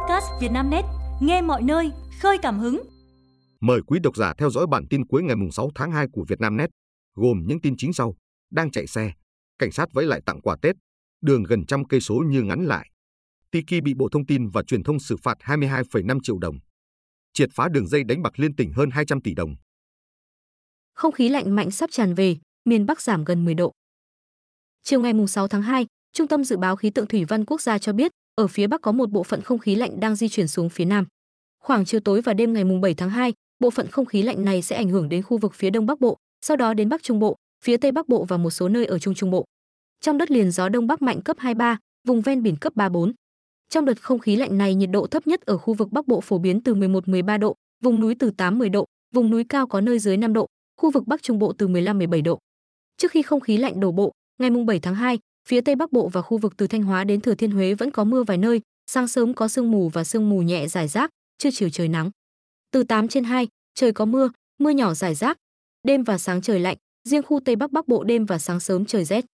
podcast Vietnamnet, nghe mọi nơi, khơi cảm hứng. Mời quý độc giả theo dõi bản tin cuối ngày 6 tháng 2 của Vietnamnet, gồm những tin chính sau: đang chạy xe, cảnh sát vẫy lại tặng quà Tết, đường gần trăm cây số như ngắn lại. Tiki bị Bộ Thông tin và Truyền thông xử phạt 22,5 triệu đồng. Triệt phá đường dây đánh bạc liên tỉnh hơn 200 tỷ đồng. Không khí lạnh mạnh sắp tràn về, miền Bắc giảm gần 10 độ. Chiều ngày 6 tháng 2, Trung tâm Dự báo Khí tượng Thủy văn Quốc gia cho biết, ở phía Bắc có một bộ phận không khí lạnh đang di chuyển xuống phía Nam. Khoảng chiều tối và đêm ngày 7 tháng 2, bộ phận không khí lạnh này sẽ ảnh hưởng đến khu vực phía Đông Bắc Bộ, sau đó đến Bắc Trung Bộ, phía Tây Bắc Bộ và một số nơi ở Trung Trung Bộ. Trong đất liền gió Đông Bắc mạnh cấp 23, vùng ven biển cấp 34. Trong đợt không khí lạnh này nhiệt độ thấp nhất ở khu vực Bắc Bộ phổ biến từ 11-13 độ, vùng núi từ 8-10 độ, vùng núi cao có nơi dưới 5 độ, khu vực Bắc Trung Bộ từ 15-17 độ. Trước khi không khí lạnh đổ bộ, ngày 7 tháng 2, phía Tây Bắc Bộ và khu vực từ Thanh Hóa đến Thừa Thiên Huế vẫn có mưa vài nơi, sáng sớm có sương mù và sương mù nhẹ rải rác, trưa chiều trời nắng. Từ 8 trên 2, trời có mưa, mưa nhỏ rải rác. Đêm và sáng trời lạnh, riêng khu Tây Bắc Bắc Bộ đêm và sáng sớm trời rét.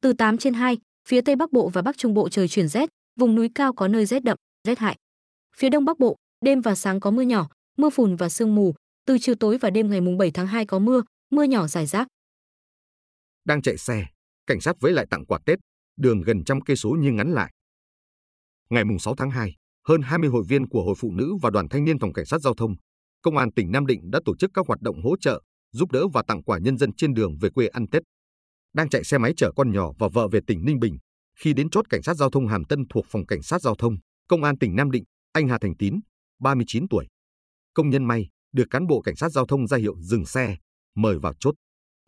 Từ 8 trên 2, phía Tây Bắc Bộ và Bắc Trung Bộ trời chuyển rét, vùng núi cao có nơi rét đậm, rét hại. Phía Đông Bắc Bộ, đêm và sáng có mưa nhỏ, mưa phùn và sương mù, từ chiều tối và đêm ngày mùng 7 tháng 2 có mưa, mưa nhỏ rải rác. Đang chạy xe, cảnh sát với lại tặng quà Tết, đường gần trăm cây số nhưng ngắn lại. Ngày 6 tháng 2, hơn 20 hội viên của Hội Phụ Nữ và Đoàn Thanh niên Phòng Cảnh sát Giao thông, Công an tỉnh Nam Định đã tổ chức các hoạt động hỗ trợ, giúp đỡ và tặng quà nhân dân trên đường về quê ăn Tết. Đang chạy xe máy chở con nhỏ và vợ về tỉnh Ninh Bình, khi đến chốt Cảnh sát Giao thông Hàm Tân thuộc Phòng Cảnh sát Giao thông, Công an tỉnh Nam Định, anh Hà Thành Tín, 39 tuổi. Công nhân may, được cán bộ Cảnh sát Giao thông ra hiệu dừng xe, mời vào chốt.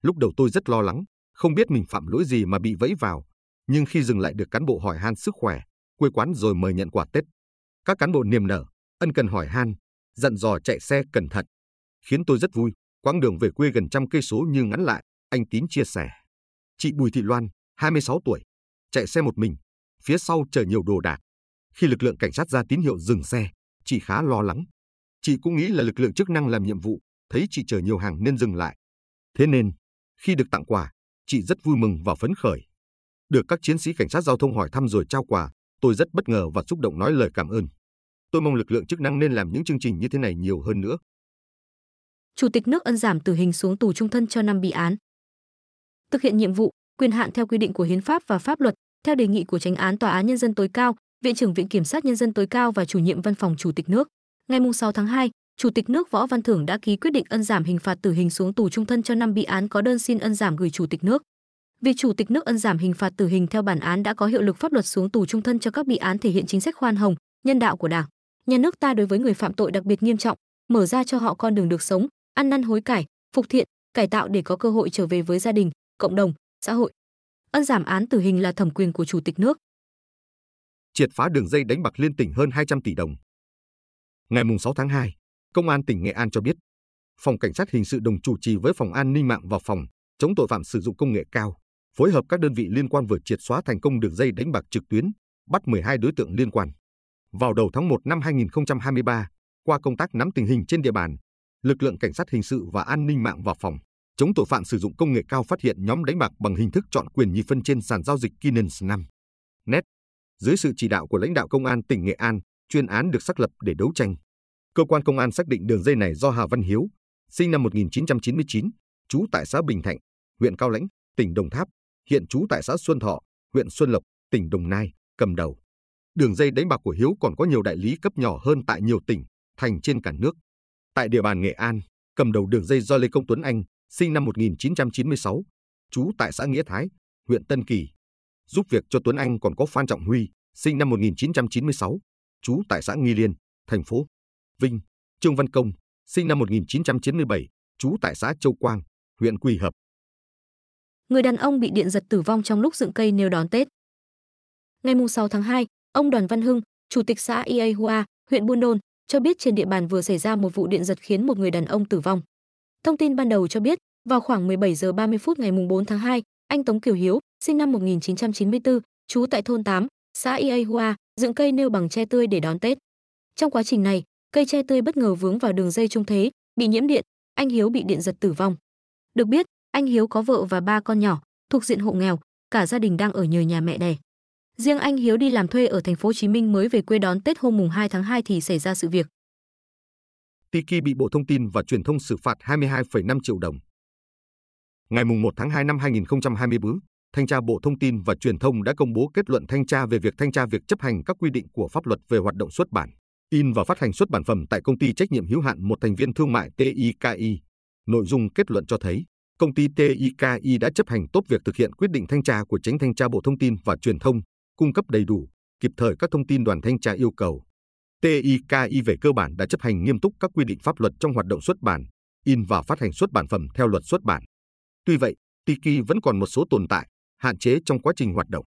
Lúc đầu tôi rất lo lắng, không biết mình phạm lỗi gì mà bị vẫy vào, nhưng khi dừng lại được cán bộ hỏi han sức khỏe, quê quán rồi mời nhận quà Tết. Các cán bộ niềm nở, ân cần hỏi han, dặn dò chạy xe cẩn thận, khiến tôi rất vui. Quãng đường về quê gần trăm cây số như ngắn lại, anh Tín chia sẻ. Chị Bùi Thị Loan, 26 tuổi, chạy xe một mình, phía sau chở nhiều đồ đạc. Khi lực lượng cảnh sát ra tín hiệu dừng xe, chị khá lo lắng. Chị cũng nghĩ là lực lượng chức năng làm nhiệm vụ, thấy chị chở nhiều hàng nên dừng lại. Thế nên, khi được tặng quà, chị rất vui mừng và phấn khởi. Được các chiến sĩ cảnh sát giao thông hỏi thăm rồi trao quà, tôi rất bất ngờ và xúc động nói lời cảm ơn. Tôi mong lực lượng chức năng nên làm những chương trình như thế này nhiều hơn nữa. Chủ tịch nước ân giảm tử hình xuống tù trung thân cho năm bị án. Thực hiện nhiệm vụ, quyền hạn theo quy định của hiến pháp và pháp luật, theo đề nghị của Chánh án Tòa án nhân dân tối cao, Viện trưởng Viện kiểm sát nhân dân tối cao và chủ nhiệm Văn phòng Chủ tịch nước. Ngày 6 tháng 2, Chủ tịch nước Võ Văn Thưởng đã ký quyết định ân giảm hình phạt tử hình xuống tù trung thân cho năm bị án có đơn xin ân giảm gửi Chủ tịch nước. Việc Chủ tịch nước ân giảm hình phạt tử hình theo bản án đã có hiệu lực pháp luật xuống tù trung thân cho các bị án thể hiện chính sách khoan hồng, nhân đạo của Đảng. Nhà nước ta đối với người phạm tội đặc biệt nghiêm trọng, mở ra cho họ con đường được sống, ăn năn hối cải, phục thiện, cải tạo để có cơ hội trở về với gia đình, cộng đồng, xã hội. Ân giảm án tử hình là thẩm quyền của Chủ tịch nước. Triệt phá đường dây đánh bạc liên tỉnh hơn 200 tỷ đồng. Ngày 6 tháng 2, Công an tỉnh Nghệ An cho biết, Phòng Cảnh sát Hình sự đồng chủ trì với Phòng An ninh mạng và Phòng chống tội phạm sử dụng công nghệ cao, phối hợp các đơn vị liên quan vừa triệt xóa thành công đường dây đánh bạc trực tuyến, bắt 12 đối tượng liên quan. Vào đầu tháng 1 năm 2023, qua công tác nắm tình hình trên địa bàn, lực lượng cảnh sát hình sự và an ninh mạng và phòng chống tội phạm sử dụng công nghệ cao phát hiện nhóm đánh bạc bằng hình thức chọn quyền nhị phân trên sàn giao dịch Kinens 5. Net. Dưới sự chỉ đạo của lãnh đạo công an tỉnh Nghệ An, chuyên án được xác lập để đấu tranh. Cơ quan công an xác định đường dây này do Hà Văn Hiếu, sinh năm 1999, trú tại xã Bình Thạnh, huyện Cao Lãnh, tỉnh Đồng Tháp, hiện trú tại xã Xuân Thọ, huyện Xuân Lộc, tỉnh Đồng Nai, cầm đầu. Đường dây đánh bạc của Hiếu còn có nhiều đại lý cấp nhỏ hơn tại nhiều tỉnh, thành trên cả nước. Tại địa bàn Nghệ An, cầm đầu đường dây do Lê Công Tuấn Anh, sinh năm 1996, trú tại xã Nghĩa Thái, huyện Tân Kỳ. Giúp việc cho Tuấn Anh còn có Phan Trọng Huy, sinh năm 1996, trú tại xã Nghi Liên, thành phố Vinh, Trương Văn Công, sinh năm 1997, trú tại xã Châu Quang, huyện Quỳ Hợp. Người đàn ông bị điện giật tử vong trong lúc dựng cây nêu đón Tết. Ngày 6 tháng 2, ông Đoàn Văn Hưng, chủ tịch xã Ia Hua, huyện Buôn Đôn, cho biết trên địa bàn vừa xảy ra một vụ điện giật khiến một người đàn ông tử vong. Thông tin ban đầu cho biết, vào khoảng 17 giờ 30 phút ngày 4 tháng 2, anh Tống Kiều Hiếu, sinh năm 1994, trú tại thôn 8, xã Ia Hua, dựng cây nêu bằng tre tươi để đón Tết. Trong quá trình này, cây tre tươi bất ngờ vướng vào đường dây trung thế, bị nhiễm điện, anh Hiếu bị điện giật tử vong. Được biết, anh Hiếu có vợ và ba con nhỏ, thuộc diện hộ nghèo, cả gia đình đang ở nhờ nhà mẹ đẻ. Riêng anh Hiếu đi làm thuê ở thành phố Hồ Chí Minh mới về quê đón Tết hôm mùng 2 tháng 2 thì xảy ra sự việc. Tiki bị Bộ Thông tin và Truyền thông xử phạt 22,5 triệu đồng. Ngày mùng 1 tháng 2 năm 2024, Thanh tra Bộ Thông tin và Truyền thông đã công bố kết luận thanh tra về việc thanh tra việc chấp hành các quy định của pháp luật về hoạt động xuất bản, in và phát hành xuất bản phẩm tại công ty trách nhiệm hữu hạn một thành viên thương mại TIKI. Nội dung kết luận cho thấy, công ty TIKI đã chấp hành tốt việc thực hiện quyết định thanh tra của chính thanh tra Bộ Thông tin và Truyền thông, cung cấp đầy đủ, kịp thời các thông tin đoàn thanh tra yêu cầu. TIKI về cơ bản đã chấp hành nghiêm túc các quy định pháp luật trong hoạt động xuất bản, in và phát hành xuất bản phẩm theo luật xuất bản. Tuy vậy, Tiki vẫn còn một số tồn tại, hạn chế trong quá trình hoạt động.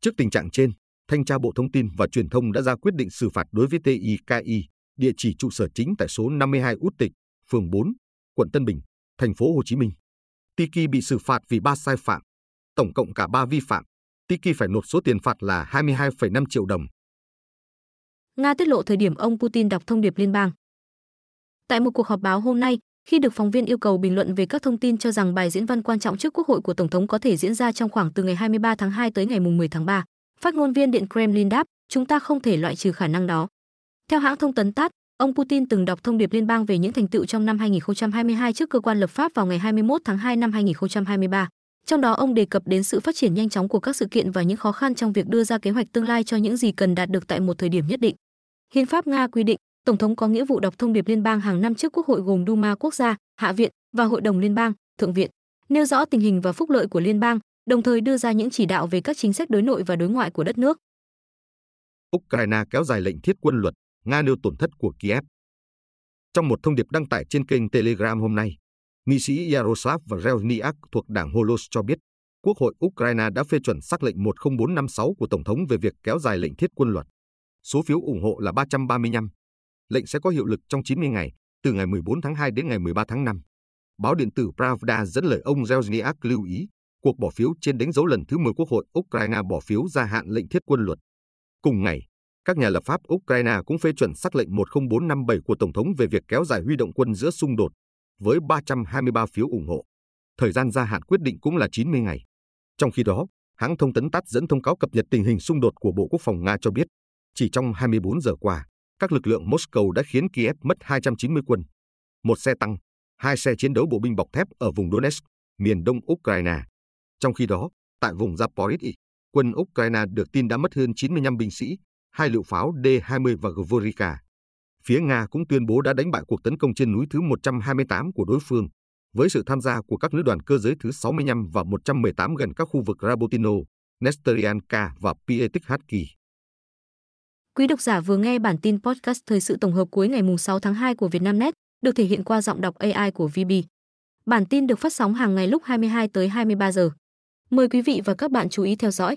Trước tình trạng trên, Thanh tra Bộ Thông tin và Truyền thông đã ra quyết định xử phạt đối với TIKI, địa chỉ trụ sở chính tại số 52 Út Tịch, phường 4, quận Tân Bình, thành phố Hồ Chí Minh. Tiki bị xử phạt vì ba sai phạm, tổng cộng cả ba vi phạm. Tiki phải nộp số tiền phạt là 22,5 triệu đồng. Nga tiết lộ thời điểm ông Putin đọc thông điệp liên bang. Tại một cuộc họp báo hôm nay, khi được phóng viên yêu cầu bình luận về các thông tin cho rằng bài diễn văn quan trọng trước Quốc hội của Tổng thống có thể diễn ra trong khoảng từ ngày 23 tháng 2 tới ngày 10 tháng 3, phát ngôn viên Điện Kremlin đáp, chúng ta không thể loại trừ khả năng đó. Theo hãng thông tấn TASS, ông Putin từng đọc thông điệp liên bang về những thành tựu trong năm 2022 trước cơ quan lập pháp vào ngày 21 tháng 2 năm 2023. Trong đó ông đề cập đến sự phát triển nhanh chóng của các sự kiện và những khó khăn trong việc đưa ra kế hoạch tương lai cho những gì cần đạt được tại một thời điểm nhất định. Hiến pháp Nga quy định, Tổng thống có nghĩa vụ đọc thông điệp liên bang hàng năm trước Quốc hội gồm Duma quốc gia, Hạ viện và Hội đồng liên bang, Thượng viện, nêu rõ tình hình và phúc lợi của liên bang, đồng thời đưa ra những chỉ đạo về các chính sách đối nội và đối ngoại của đất nước. Ukraine kéo dài lệnh thiết quân luật, Nga nêu tổn thất của Kiev. Trong một thông điệp đăng tải trên kênh Telegram hôm nay, nghị sĩ Yaroslav Vrelniak thuộc đảng Holos cho biết, Quốc hội Ukraine đã phê chuẩn sắc lệnh 10456 của Tổng thống về việc kéo dài lệnh thiết quân luật. Số phiếu ủng hộ là 335. Lệnh sẽ có hiệu lực trong 90 ngày, từ ngày 14 tháng 2 đến ngày 13 tháng 5. Báo điện tử Pravda dẫn lời ông Zelzniak lưu ý, cuộc bỏ phiếu trên đánh dấu lần thứ 10 Quốc hội Ukraine bỏ phiếu gia hạn lệnh thiết quân luật. Cùng ngày, các nhà lập pháp Ukraine cũng phê chuẩn sắc lệnh 10457 của Tổng thống về việc kéo dài huy động quân giữa xung đột, với 323 phiếu ủng hộ. Thời gian gia hạn quyết định cũng là 90 ngày. Trong khi đó, hãng thông tấn TASS dẫn thông cáo cập nhật tình hình xung đột của Bộ Quốc phòng Nga cho biết, chỉ trong 24 giờ qua, các lực lượng Moscow đã khiến Kiev mất 290 quân, một xe tăng, hai xe chiến đấu bộ binh bọc thép ở vùng Donetsk, miền đông Ukraine. Trong khi đó, tại vùng Zaporizhzhia, quân Ukraine được tin đã mất hơn 95 binh sĩ, hai lựu pháo D-20 và Gvorika. Phía Nga cũng tuyên bố đã đánh bại cuộc tấn công trên núi thứ 128 của đối phương, với sự tham gia của các lữ đoàn cơ giới thứ 65 và 118 gần các khu vực Rabotino, Nestorianka và Pietikhatki. Quý độc giả vừa nghe bản tin podcast thời sự tổng hợp cuối ngày 6 tháng 2 của Vietnamnet, được thể hiện qua giọng đọc AI của VB. Bản tin được phát sóng hàng ngày lúc 22 tới 23 giờ. Mời quý vị và các bạn chú ý theo dõi.